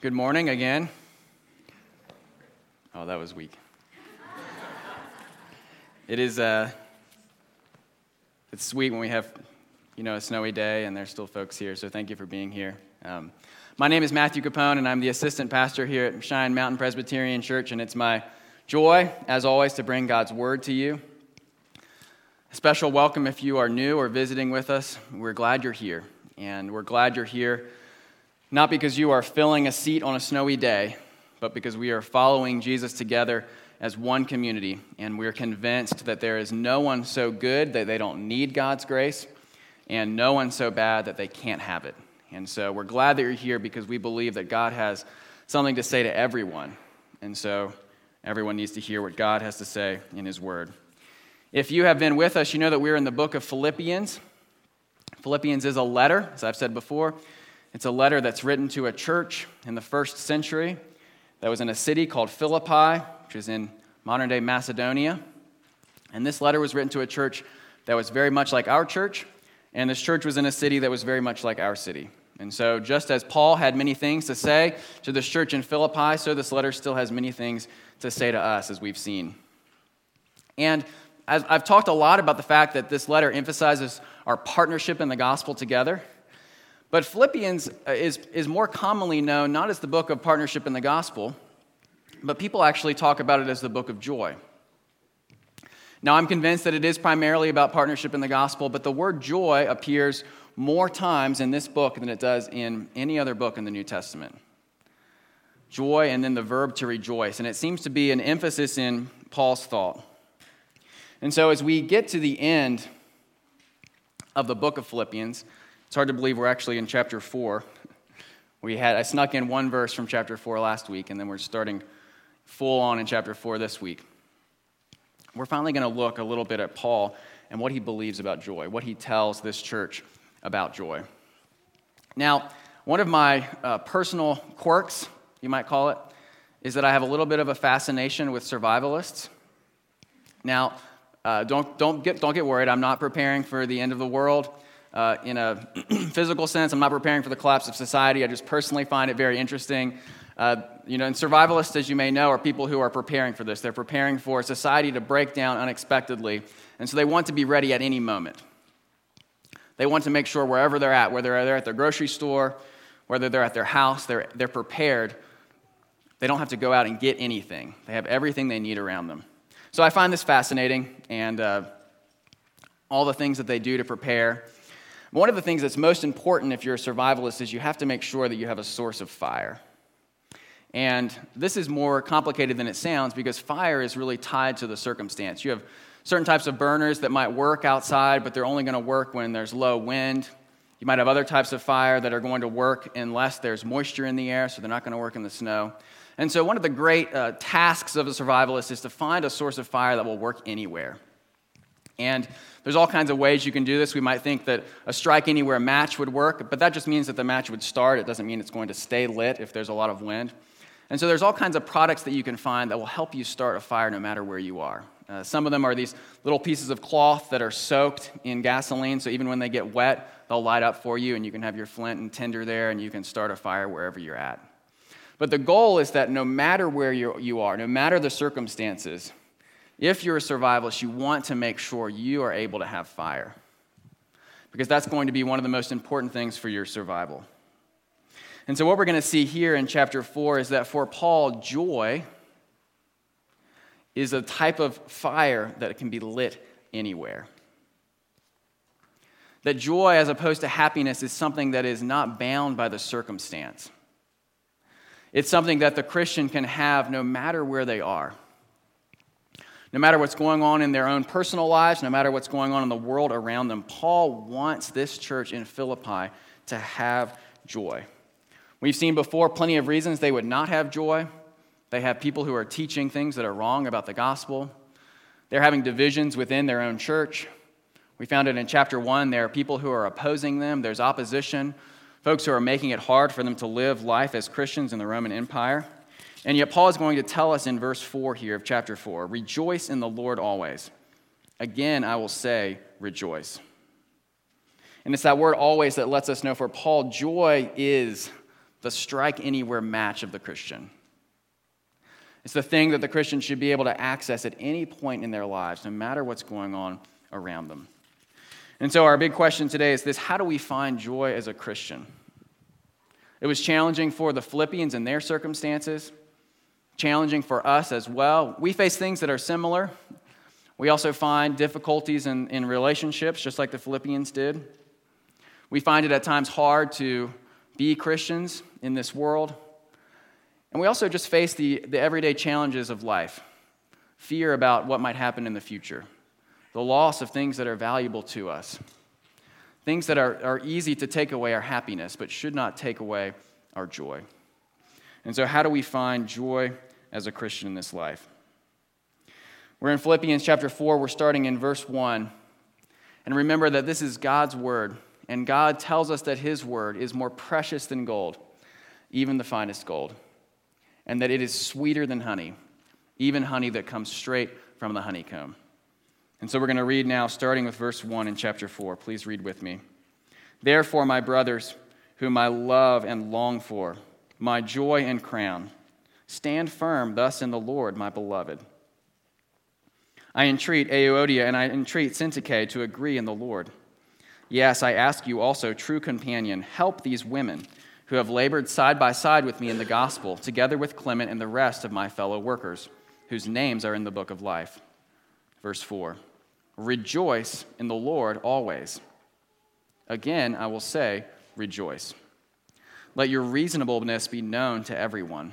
Good morning again. Oh, that was weak. it is uh, it's sweet when we have, you know, a snowy day and there's still folks here. So thank you for being here. Um, my name is Matthew Capone, and I'm the assistant pastor here at Cheyenne Mountain Presbyterian Church, and it's my joy, as always, to bring God's word to you. A special welcome if you are new or visiting with us. We're glad you're here, and we're glad you're here not because you are filling a seat on a snowy day, but because we are following Jesus together as one community, and we're convinced that there is no one so good that they don't need God's grace, and no one so bad that they can't have it. And so we're glad that you're here because we believe that God has something to say to everyone. And so everyone needs to hear what God has to say in His Word. If you have been with us, you know that we're in the book of Philippians. Philippians is a letter, as I've said before. It's a letter that's written to a church in the first century that was in a city called Philippi, which is in modern day Macedonia. And this letter was written to a church that was very much like our church, and this church was in a city that was very much like our city. And so, just as Paul had many things to say to this church in Philippi, so this letter still has many things to say to us, as we've seen. And I've talked a lot about the fact that this letter emphasizes our partnership in the gospel together. But Philippians uh, is, is more commonly known not as the book of partnership in the gospel, but people actually talk about it as the book of joy. Now, I'm convinced that it is primarily about partnership in the gospel, but the word joy appears more times in this book than it does in any other book in the New Testament. Joy and then the verb to rejoice. And it seems to be an emphasis in Paul's thought. And so, as we get to the end of the book of Philippians, it's hard to believe we're actually in chapter 4. We had, I snuck in one verse from chapter 4 last week, and then we're starting full on in chapter 4 this week. We're finally going to look a little bit at Paul and what he believes about joy, what he tells this church about joy. Now, one of my uh, personal quirks, you might call it, is that I have a little bit of a fascination with survivalists. Now, uh, don't, don't, get, don't get worried. I'm not preparing for the end of the world uh, in a physical sense. I'm not preparing for the collapse of society. I just personally find it very interesting. Uh, you know, and survivalists, as you may know, are people who are preparing for this. They're preparing for society to break down unexpectedly, and so they want to be ready at any moment. They want to make sure wherever they're at, whether they're at their grocery store, whether they're at their house, they're, they're prepared. They don't have to go out and get anything. They have everything they need around them. So I find this fascinating, and uh, all the things that they do to prepare. One of the things that's most important if you're a survivalist is you have to make sure that you have a source of fire. And this is more complicated than it sounds because fire is really tied to the circumstance. You have certain types of burners that might work outside, but they're only going to work when there's low wind. You might have other types of fire that are going to work unless there's moisture in the air, so they're not going to work in the snow. And so, one of the great uh, tasks of a survivalist is to find a source of fire that will work anywhere. And there's all kinds of ways you can do this. We might think that a strike anywhere match would work, but that just means that the match would start. It doesn't mean it's going to stay lit if there's a lot of wind. And so there's all kinds of products that you can find that will help you start a fire no matter where you are. Uh, some of them are these little pieces of cloth that are soaked in gasoline, so even when they get wet, they'll light up for you, and you can have your flint and tinder there, and you can start a fire wherever you're at. But the goal is that no matter where you are, no matter the circumstances, if you're a survivalist, you want to make sure you are able to have fire because that's going to be one of the most important things for your survival. And so, what we're going to see here in chapter 4 is that for Paul, joy is a type of fire that can be lit anywhere. That joy, as opposed to happiness, is something that is not bound by the circumstance. It's something that the Christian can have no matter where they are. No matter what's going on in their own personal lives, no matter what's going on in the world around them, Paul wants this church in Philippi to have joy. We've seen before plenty of reasons they would not have joy. They have people who are teaching things that are wrong about the gospel. They're having divisions within their own church. We found it in chapter one. There are people who are opposing them, there's opposition, folks who are making it hard for them to live life as Christians in the Roman Empire. And yet, Paul is going to tell us in verse 4 here of chapter 4 Rejoice in the Lord always. Again, I will say, rejoice. And it's that word always that lets us know for Paul, joy is the strike anywhere match of the Christian. It's the thing that the Christian should be able to access at any point in their lives, no matter what's going on around them. And so, our big question today is this how do we find joy as a Christian? It was challenging for the Philippians in their circumstances, challenging for us as well. We face things that are similar. We also find difficulties in, in relationships, just like the Philippians did. We find it at times hard to be Christians in this world. And we also just face the, the everyday challenges of life fear about what might happen in the future, the loss of things that are valuable to us, things that are, are easy to take away our happiness, but should not take away our joy. And so, how do we find joy as a Christian in this life? We're in Philippians chapter 4, we're starting in verse 1. And remember that this is God's word, and God tells us that his word is more precious than gold, even the finest gold and that it is sweeter than honey, even honey that comes straight from the honeycomb. And so we're going to read now, starting with verse 1 in chapter 4. Please read with me. Therefore, my brothers, whom I love and long for, my joy and crown, stand firm thus in the Lord, my beloved. I entreat Euodia and I entreat Syntyche to agree in the Lord. Yes, I ask you also, true companion, help these women who have labored side by side with me in the gospel, together with Clement and the rest of my fellow workers, whose names are in the book of life. Verse 4 Rejoice in the Lord always. Again, I will say, rejoice. Let your reasonableness be known to everyone.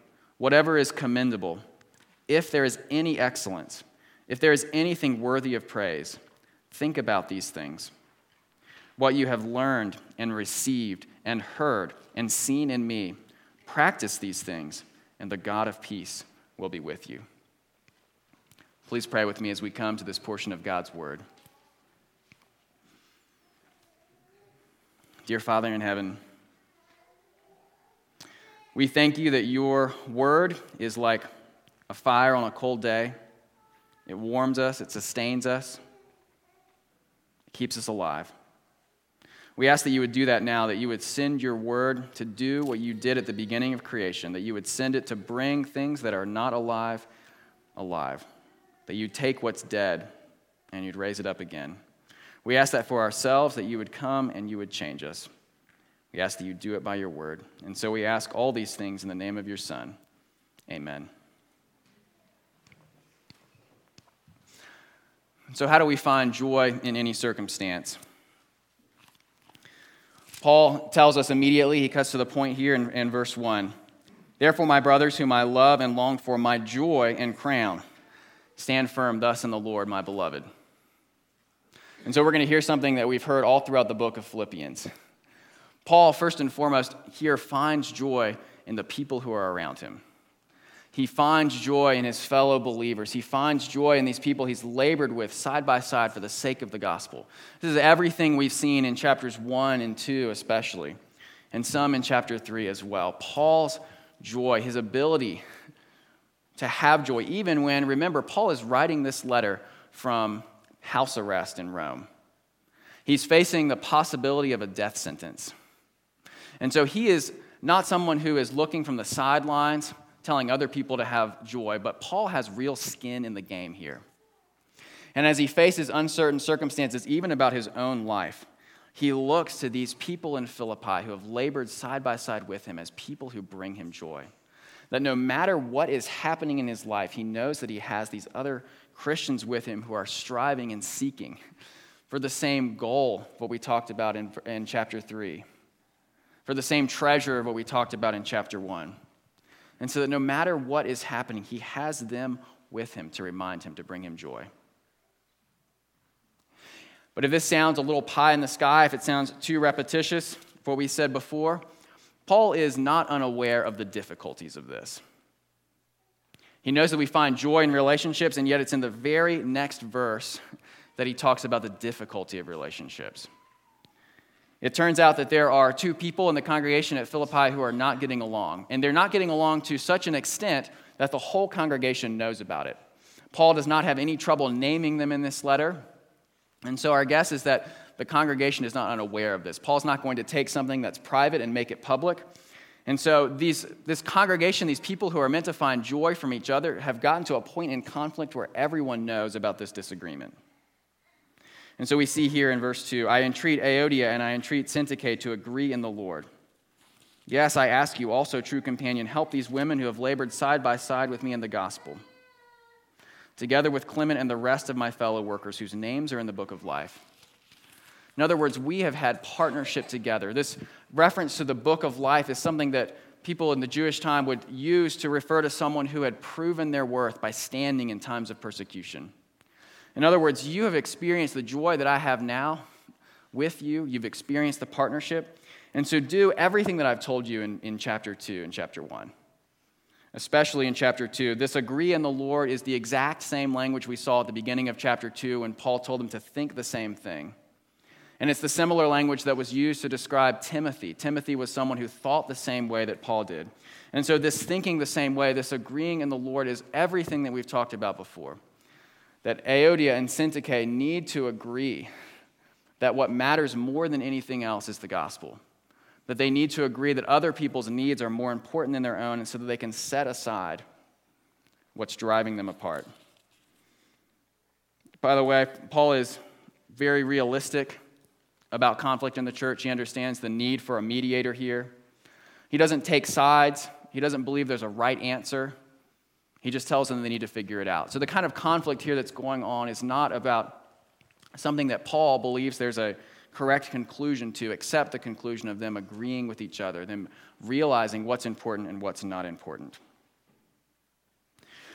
whatever is commendable, if there is any excellence, if there is anything worthy of praise, think about these things. What you have learned and received and heard and seen in me. Practice these things, and the God of peace will be with you. Please pray with me as we come to this portion of God's word. Dear Father in heaven, we thank you that your word is like a fire on a cold day. It warms us, it sustains us, it keeps us alive. We ask that you would do that now, that you would send your word to do what you did at the beginning of creation, that you would send it to bring things that are not alive alive, that you take what's dead and you'd raise it up again. We ask that for ourselves, that you would come and you would change us. We ask that you do it by your word. And so we ask all these things in the name of your Son. Amen. So, how do we find joy in any circumstance? Paul tells us immediately, he cuts to the point here in, in verse 1. Therefore, my brothers, whom I love and long for, my joy and crown, stand firm thus in the Lord, my beloved. And so we're going to hear something that we've heard all throughout the book of Philippians. Paul, first and foremost, here finds joy in the people who are around him. He finds joy in his fellow believers. He finds joy in these people he's labored with side by side for the sake of the gospel. This is everything we've seen in chapters 1 and 2, especially, and some in chapter 3 as well. Paul's joy, his ability to have joy, even when, remember, Paul is writing this letter from house arrest in Rome. He's facing the possibility of a death sentence. And so he is not someone who is looking from the sidelines telling other people to have joy, but Paul has real skin in the game here. And as he faces uncertain circumstances, even about his own life, he looks to these people in Philippi who have labored side by side with him as people who bring him joy. That no matter what is happening in his life, he knows that he has these other Christians with him who are striving and seeking for the same goal, what we talked about in, in chapter 3, for the same treasure of what we talked about in chapter 1. And so that no matter what is happening, he has them with him to remind him to bring him joy. But if this sounds a little pie in the sky, if it sounds too repetitious, for what we said before, Paul is not unaware of the difficulties of this. He knows that we find joy in relationships, and yet it's in the very next verse that he talks about the difficulty of relationships. It turns out that there are two people in the congregation at Philippi who are not getting along, and they're not getting along to such an extent that the whole congregation knows about it. Paul does not have any trouble naming them in this letter, and so our guess is that the congregation is not unaware of this. Paul's not going to take something that's private and make it public. And so these, this congregation, these people who are meant to find joy from each other, have gotten to a point in conflict where everyone knows about this disagreement. And so we see here in verse 2 I entreat Euodia and I entreat Syntyche to agree in the Lord. Yes, I ask you also, true companion, help these women who have labored side by side with me in the gospel, together with Clement and the rest of my fellow workers whose names are in the book of life. In other words, we have had partnership together. This reference to the book of life is something that people in the Jewish time would use to refer to someone who had proven their worth by standing in times of persecution. In other words, you have experienced the joy that I have now with you, you've experienced the partnership. And so do everything that I've told you in, in chapter 2 and chapter 1. Especially in chapter 2. This agree in the Lord is the exact same language we saw at the beginning of chapter 2 when Paul told them to think the same thing. And it's the similar language that was used to describe Timothy. Timothy was someone who thought the same way that Paul did. And so, this thinking the same way, this agreeing in the Lord, is everything that we've talked about before. That Euodia and Syntyche need to agree that what matters more than anything else is the gospel. That they need to agree that other people's needs are more important than their own, and so that they can set aside what's driving them apart. By the way, Paul is very realistic about conflict in the church. He understands the need for a mediator here. He doesn't take sides, he doesn't believe there's a right answer. He just tells them they need to figure it out. So, the kind of conflict here that's going on is not about something that Paul believes there's a correct conclusion to, except the conclusion of them agreeing with each other, them realizing what's important and what's not important.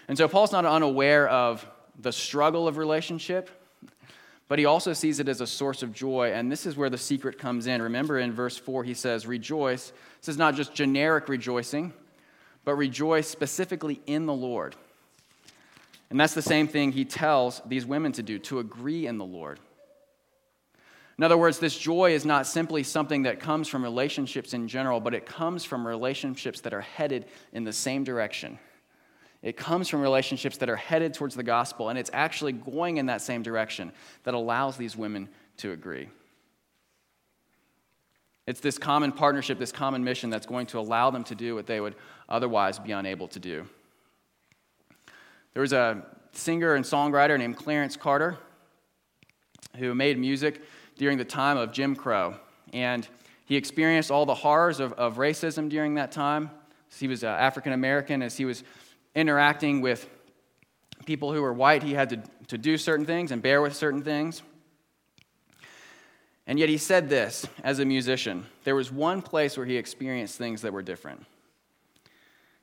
And so, Paul's not unaware of the struggle of relationship but he also sees it as a source of joy. And this is where the secret comes in. Remember in verse 4, he says, Rejoice. This is not just generic rejoicing, but rejoice specifically in the Lord. And that's the same thing he tells these women to do, to agree in the Lord. In other words, this joy is not simply something that comes from relationships in general, but it comes from relationships that are headed in the same direction. It comes from relationships that are headed towards the gospel, and it's actually going in that same direction that allows these women to agree. It's this common partnership, this common mission that's going to allow them to do what they would otherwise be unable to do. There was a singer and songwriter named Clarence Carter who made music during the time of Jim Crow. And he experienced all the horrors of, of racism during that time. He was uh, African American as he was interacting with people who were white, he had to, to do certain things and bear with certain things. And yet he said this as a musician there was one place where he experienced things that were different.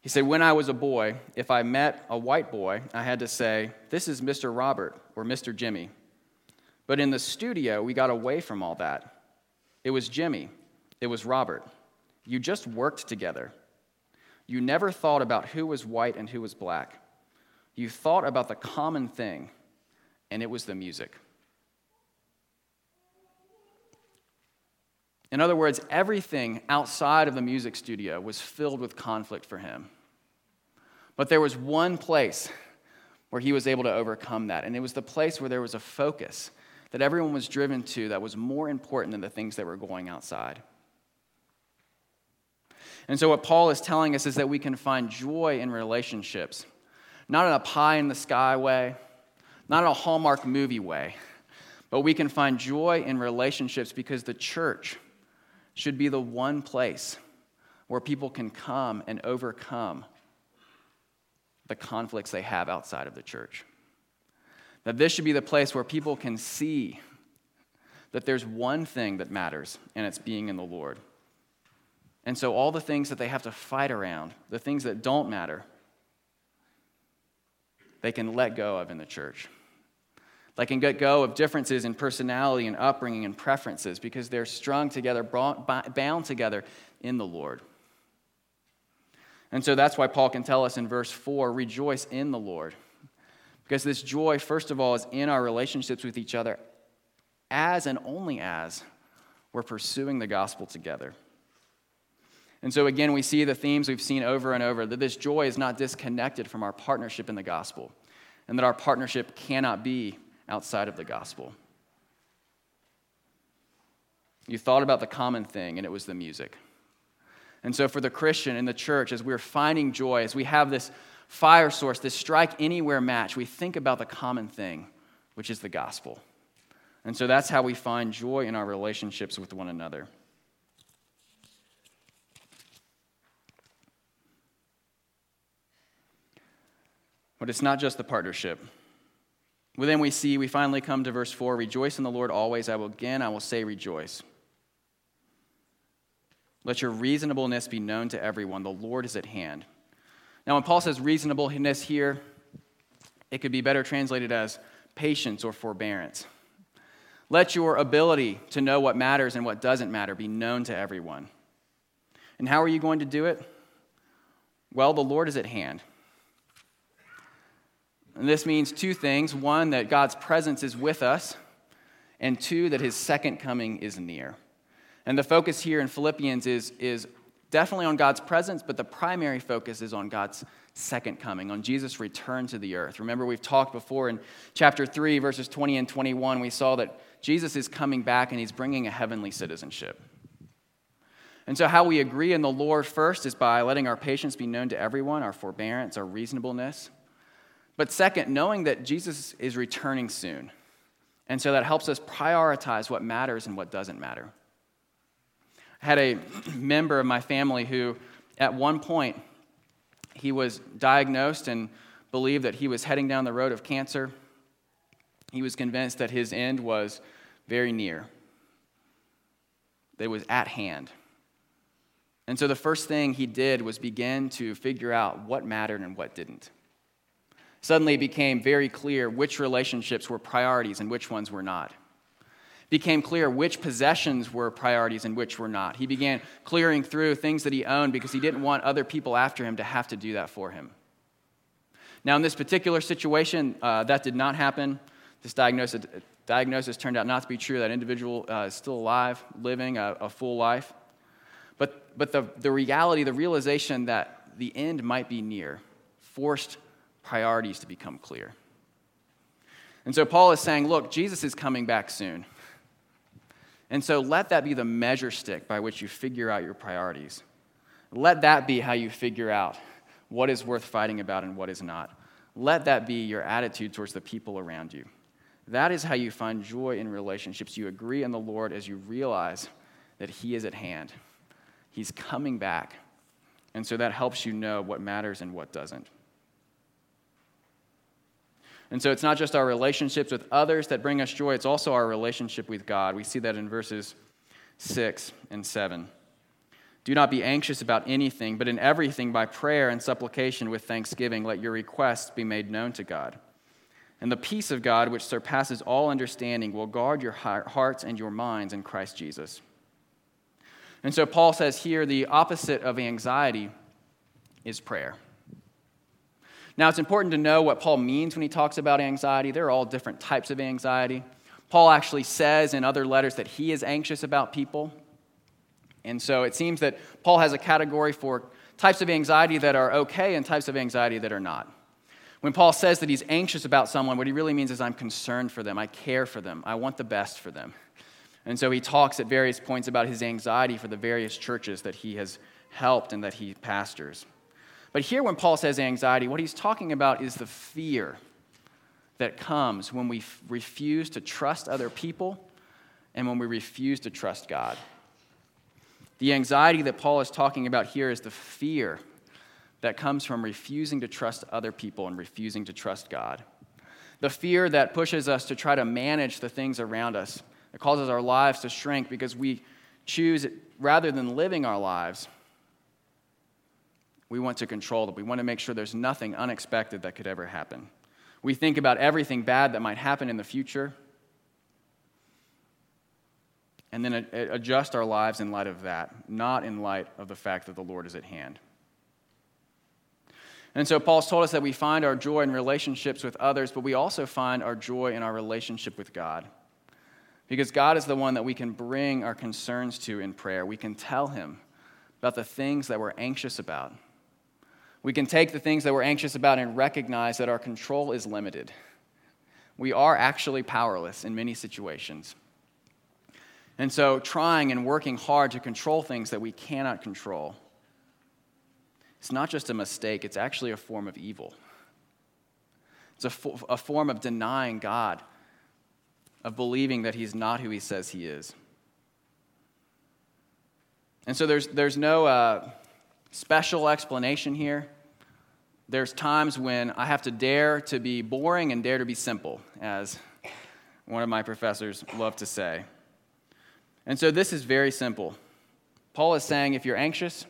He said, When I was a boy, if I met a white boy, I had to say, This is Mr. Robert or Mr. Jimmy. But in the studio, we got away from all that. It was Jimmy, it was Robert. You just worked together. You never thought about who was white and who was black. You thought about the common thing, and it was the music. In other words, everything outside of the music studio was filled with conflict for him. But there was one place where he was able to overcome that, and it was the place where there was a focus that everyone was driven to that was more important than the things that were going outside. And so, what Paul is telling us is that we can find joy in relationships, not in a pie in the sky way, not in a Hallmark movie way, but we can find joy in relationships because the church should be the one place where people can come and overcome the conflicts they have outside of the church. That this should be the place where people can see that there's one thing that matters, and it's being in the Lord. And so, all the things that they have to fight around, the things that don't matter, they can let go of in the church. They can get go of differences in personality and upbringing and preferences because they're strung together, bound together in the Lord. And so that's why Paul can tell us in verse 4 rejoice in the Lord. Because this joy, first of all, is in our relationships with each other as and only as we're pursuing the gospel together. And so, again, we see the themes we've seen over and over that this joy is not disconnected from our partnership in the gospel, and that our partnership cannot be outside of the gospel. You thought about the common thing, and it was the music. And so, for the Christian in the church, as we're finding joy, as we have this fire source, this strike anywhere match, we think about the common thing, which is the gospel. And so, that's how we find joy in our relationships with one another. But it's not just the partnership. Well, then we see, we finally come to verse 4 Rejoice in the Lord always. I will again, I will say, rejoice. Let your reasonableness be known to everyone. The Lord is at hand. Now, when Paul says reasonableness here, it could be better translated as patience or forbearance. Let your ability to know what matters and what doesn't matter be known to everyone. And how are you going to do it? Well, the Lord is at hand. And this means two things one, that God's presence is with us, and two, that his second coming is near. And the focus here in Philippians is, is definitely on God's presence, but the primary focus is on God's second coming, on Jesus' return to the earth. Remember, we've talked before in chapter 3, verses 20 and 21, we saw that Jesus is coming back and he's bringing a heavenly citizenship. And so, how we agree in the Lord first is by letting our patience be known to everyone, our forbearance, our reasonableness. But second, knowing that Jesus is returning soon. And so that helps us prioritize what matters and what doesn't matter. I had a member of my family who, at one point, he was diagnosed and believed that he was heading down the road of cancer. He was convinced that his end was very near, that it was at hand. And so the first thing he did was begin to figure out what mattered and what didn't. Suddenly it became very clear which relationships were priorities and which ones were not. It became clear which possessions were priorities and which were not. He began clearing through things that he owned because he didn't want other people after him to have to do that for him. Now, in this particular situation, uh, that did not happen. This diagnosis, diagnosis turned out not to be true. That individual uh, is still alive, living a, a full life. But, but the, the reality, the realization that the end might be near, forced priorities to become clear. And so Paul is saying, look, Jesus is coming back soon. And so let that be the measure stick by which you figure out your priorities. Let that be how you figure out what is worth fighting about and what is not. Let that be your attitude towards the people around you. That is how you find joy in relationships. You agree in the Lord as you realize that He is at hand, He's coming back. And so that helps you know what matters and what doesn't. And so it's not just our relationships with others that bring us joy, it's also our relationship with God. We see that in verses 6 and 7. Do not be anxious about anything, but in everything by prayer and supplication with thanksgiving, let your requests be made known to God. And the peace of God, which surpasses all understanding, will guard your hearts and your minds in Christ Jesus. And so Paul says here the opposite of anxiety is prayer. Now, it's important to know what Paul means when he talks about anxiety. There are all different types of anxiety. Paul actually says in other letters that he is anxious about people. And so it seems that Paul has a category for types of anxiety that are okay and types of anxiety that are not. When Paul says that he's anxious about someone, what he really means is I'm concerned for them, I care for them, I want the best for them. And so he talks at various points about his anxiety for the various churches that he has helped and that he pastors. But here, when Paul says anxiety, what he's talking about is the fear that comes when we f- refuse to trust other people and when we refuse to trust God. The anxiety that Paul is talking about here is the fear that comes from refusing to trust other people and refusing to trust God. The fear that pushes us to try to manage the things around us. It causes our lives to shrink because we choose, rather than living our lives, we want to control them. We want to make sure there's nothing unexpected that could ever happen. We think about everything bad that might happen in the future and then adjust our lives in light of that, not in light of the fact that the Lord is at hand. And so Paul's told us that we find our joy in relationships with others, but we also find our joy in our relationship with God. Because God is the one that we can bring our concerns to in prayer. We can tell Him about the things that we're anxious about. We can take the things that we're anxious about and recognize that our control is limited. We are actually powerless in many situations. And so, trying and working hard to control things that we cannot control, it's not just a mistake, it's actually a form of evil. It's a, fo- a form of denying God, of believing that He's not who He says He is. And so, there's, there's no uh, special explanation here. There's times when I have to dare to be boring and dare to be simple, as one of my professors loved to say. And so this is very simple. Paul is saying if you're anxious,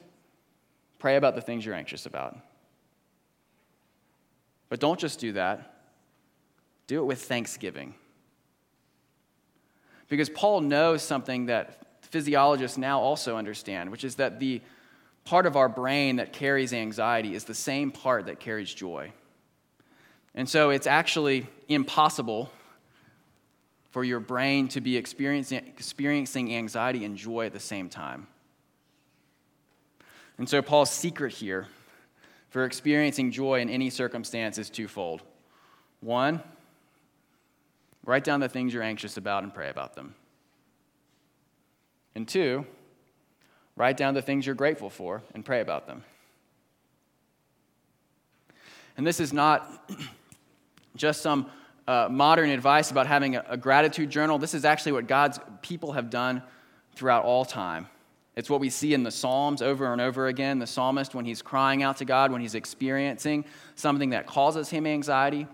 pray about the things you're anxious about. But don't just do that, do it with thanksgiving. Because Paul knows something that physiologists now also understand, which is that the part of our brain that carries anxiety is the same part that carries joy. And so it's actually impossible for your brain to be experiencing, experiencing anxiety and joy at the same time. And so, Paul's secret here for experiencing joy in any circumstance is twofold. One, write down the things you're anxious about and pray about them. And two, write down the things you're grateful for and pray about them. And this is not just some uh, modern advice about having a, a gratitude journal. This is actually what God's people have done throughout all time. It's what we see in the Psalms over and over again. The psalmist, when he's crying out to God, when he's experiencing something that causes him anxiety,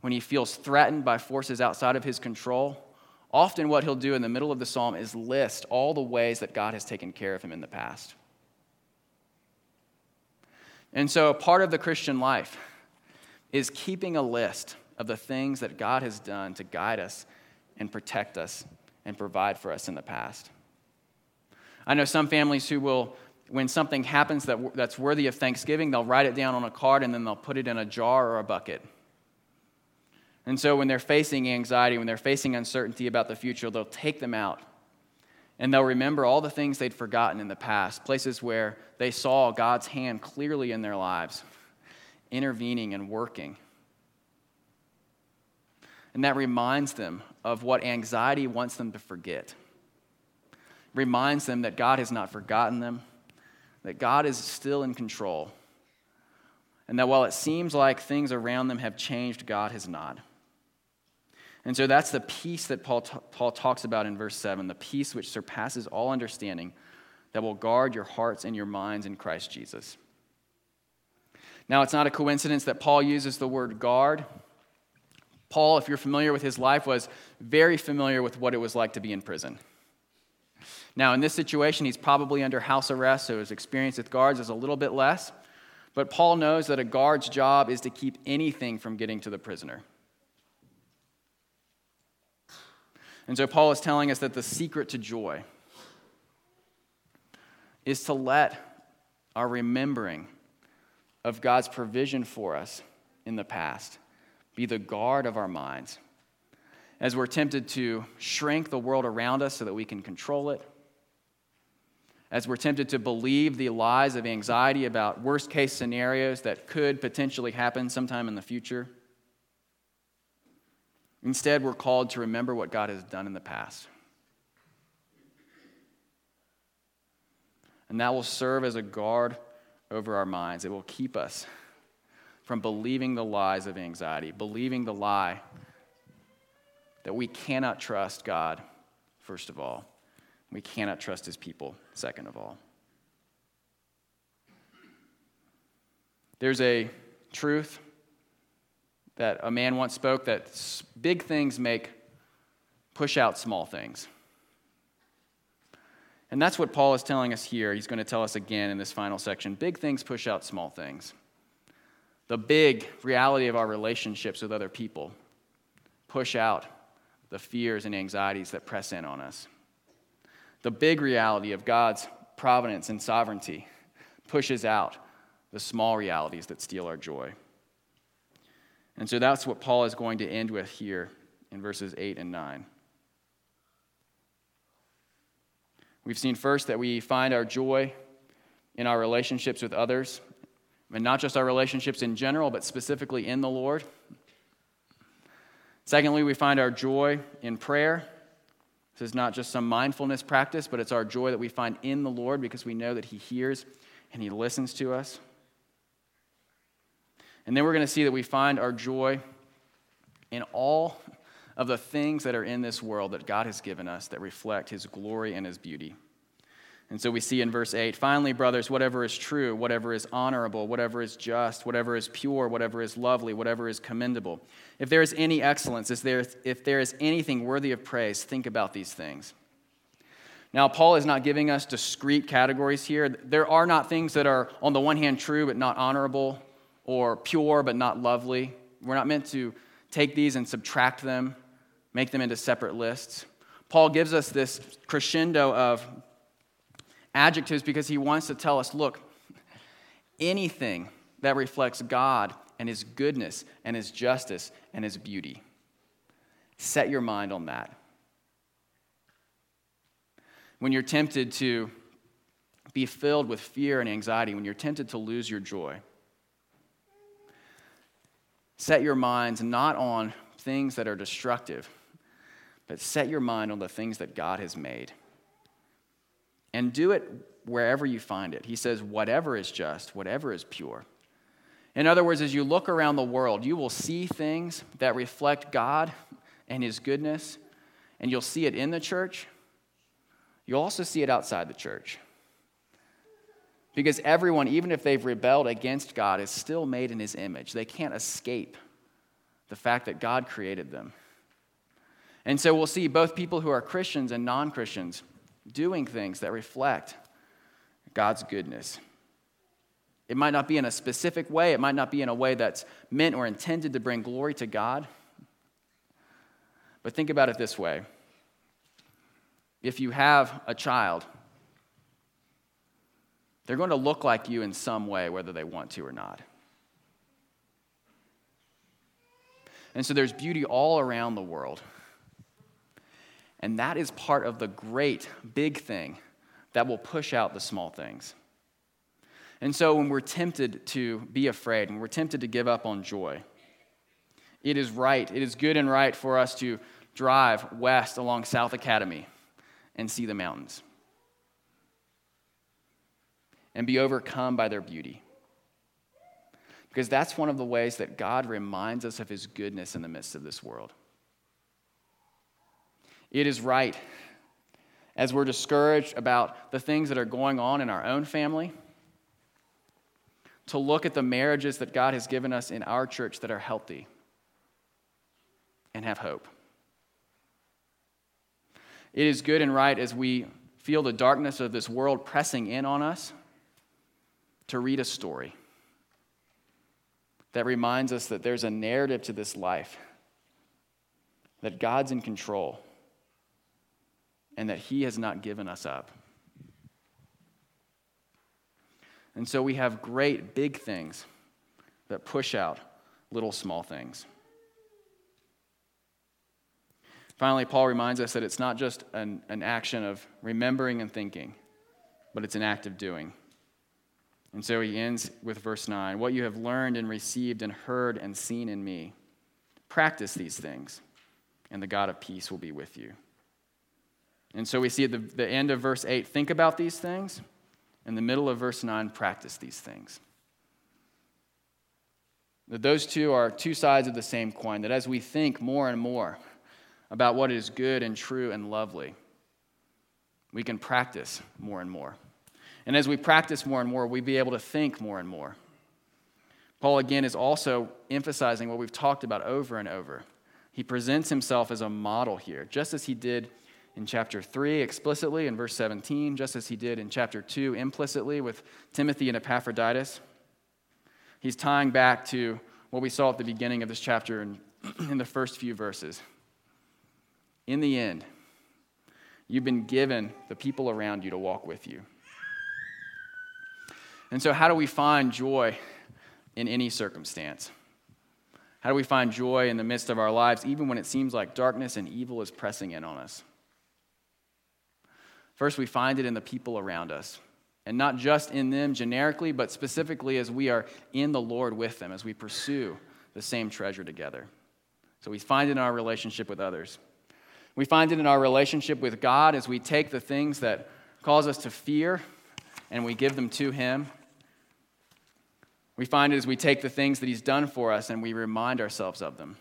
when he feels threatened by forces outside of his control, often what he'll do in the middle of the psalm is list all the ways that God has taken care of him in the past. And so, part of the Christian life is keeping a list of the things that God has done to guide us and protect us and provide for us in the past. I know some families who will, when something happens that, that's worthy of thanksgiving, they'll write it down on a card and then they'll put it in a jar or a bucket. And so when they're facing anxiety, when they're facing uncertainty about the future, they'll take them out and they'll remember all the things they'd forgotten in the past, places where they saw God's hand clearly in their lives, intervening and working. And that reminds them of what anxiety wants them to forget. Reminds them that God has not forgotten them, that God is still in control, and that while it seems like things around them have changed, God has not. And so that's the peace that Paul, t- Paul talks about in verse 7 the peace which surpasses all understanding that will guard your hearts and your minds in Christ Jesus. Now, it's not a coincidence that Paul uses the word guard Paul, if you're familiar with his life, was very familiar with what it was like to be in prison. Now, in this situation, he's probably under house arrest, so his experience with guards is a little bit less. But Paul knows that a guard's job is to keep anything from getting to the prisoner. And so Paul is telling us that the secret to joy is to let our remembering of God's provision for us in the past be the guard of our minds. As we're tempted to shrink the world around us so that we can control it, as we're tempted to believe the lies of anxiety about worst case scenarios that could potentially happen sometime in the future. Instead, we're called to remember what God has done in the past. And that will serve as a guard over our minds. It will keep us from believing the lies of anxiety, believing the lie that we cannot trust God, first of all. We cannot trust his people, second of all. There's a truth that a man once spoke that big things make push out small things. And that's what Paul is telling us here. He's going to tell us again in this final section. Big things push out small things the big reality of our relationships with other people push out the fears and anxieties that press in on us. The big reality of God's providence and sovereignty pushes out the small realities that steal our joy. And so that's what Paul is going to end with here in verses 8 and 9. We've seen first that we find our joy in our relationships with others, and not just our relationships in general, but specifically in the Lord. Secondly, we find our joy in prayer. This is not just some mindfulness practice, but it's our joy that we find in the Lord because we know that He hears and He listens to us. And then we're going to see that we find our joy in all of the things that are in this world that God has given us that reflect His glory and His beauty. And so we see in verse 8 finally, brothers, whatever is true, whatever is honorable, whatever is just, whatever is pure, whatever is lovely, whatever is commendable, if there is any excellence, if there, if there is anything worthy of praise, think about these things. Now, Paul is not giving us discrete categories here. There are not things that are, on the one hand, true but not honorable, or pure but not lovely. We're not meant to take these and subtract them, make them into separate lists. Paul gives us this crescendo of adjectives because he wants to tell us look, anything that reflects God and his goodness and his justice and his beauty, set your mind on that. When you're tempted to be filled with fear and anxiety, when you're tempted to lose your joy, Set your minds not on things that are destructive, but set your mind on the things that God has made. And do it wherever you find it. He says, whatever is just, whatever is pure. In other words, as you look around the world, you will see things that reflect God and His goodness, and you'll see it in the church. You'll also see it outside the church. Because everyone, even if they've rebelled against God, is still made in his image. They can't escape the fact that God created them. And so we'll see both people who are Christians and non Christians doing things that reflect God's goodness. It might not be in a specific way, it might not be in a way that's meant or intended to bring glory to God. But think about it this way if you have a child they're going to look like you in some way, whether they want to or not. And so there's beauty all around the world. And that is part of the great big thing that will push out the small things. And so when we're tempted to be afraid, and we're tempted to give up on joy, it is right, it is good and right for us to drive west along South Academy and see the mountains and be overcome by their beauty. Because that's one of the ways that God reminds us of his goodness in the midst of this world. It is right, as we're discouraged about the things that are going on in our own family, to look at the marriages that God has given us in our church that are healthy and have hope. It is good and right as we feel the darkness of this world pressing in on us to read a story that reminds us that there's a narrative to this life, that God's in control, and that He has not given us up. And so we have great big things that push out little small things. Finally, Paul reminds us that it's not just an, an action of remembering and thinking, but it's an act of doing. And so he ends with verse 9 What you have learned and received and heard and seen in me, practice these things, and the God of peace will be with you. And so we see at the, the end of verse 8 think about these things. In the middle of verse 9, practice these things. That those two are two sides of the same coin, that as we think more and more about what is good and true and lovely, we can practice more and more. And as we practice more and more, we be able to think more and more. Paul, again, is also emphasizing what we've talked about over and over. He presents himself as a model here, just as he did in chapter 3 explicitly in verse 17, just as he did in chapter 2 implicitly with Timothy and Epaphroditus. He's tying back to what we saw at the beginning of this chapter in, in the first few verses. In the end, you've been given the people around you to walk with you. And so, how do we find joy in any circumstance? How do we find joy in the midst of our lives, even when it seems like darkness and evil is pressing in on us? First, we find it in the people around us. And not just in them generically, but specifically as we are in the Lord with them, as we pursue the same treasure together. So we find it in our relationship with others. We find it in our relationship with God as we take the things that cause us to fear and we give them to Him. We find it as we take the things that He's done for us and we remind ourselves of them.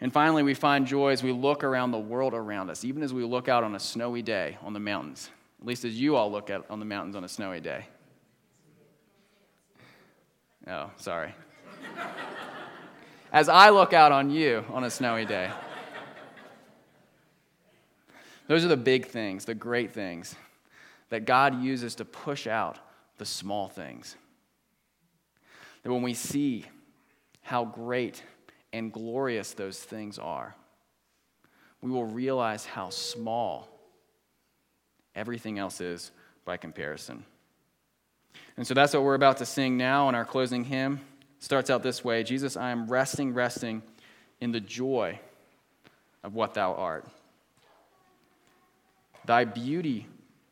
And finally, we find joy as we look around the world around us, even as we look out on a snowy day on the mountains, at least as you all look out on the mountains on a snowy day. Oh, sorry. as I look out on you on a snowy day. Those are the big things, the great things that God uses to push out the small things. That when we see how great and glorious those things are, we will realize how small everything else is by comparison. And so that's what we're about to sing now in our closing hymn. It starts out this way Jesus, I am resting, resting in the joy of what thou art. Thy beauty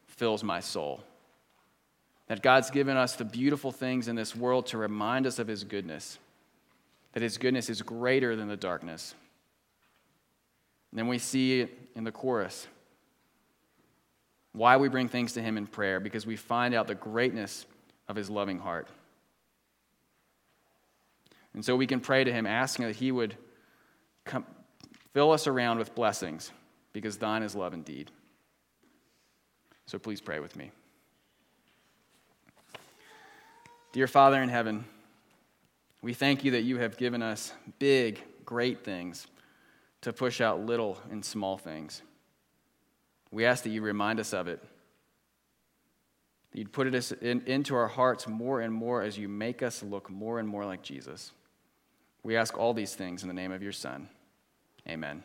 fills my soul. That God's given us the beautiful things in this world to remind us of His goodness, that His goodness is greater than the darkness. And then we see in the chorus why we bring things to Him in prayer, because we find out the greatness of His loving heart. And so we can pray to Him, asking that He would come, fill us around with blessings, because thine is love indeed. So please pray with me. Dear Father in heaven, we thank you that you have given us big, great things to push out little and small things. We ask that you remind us of it. That you'd put it in, into our hearts more and more as you make us look more and more like Jesus. We ask all these things in the name of your Son. Amen.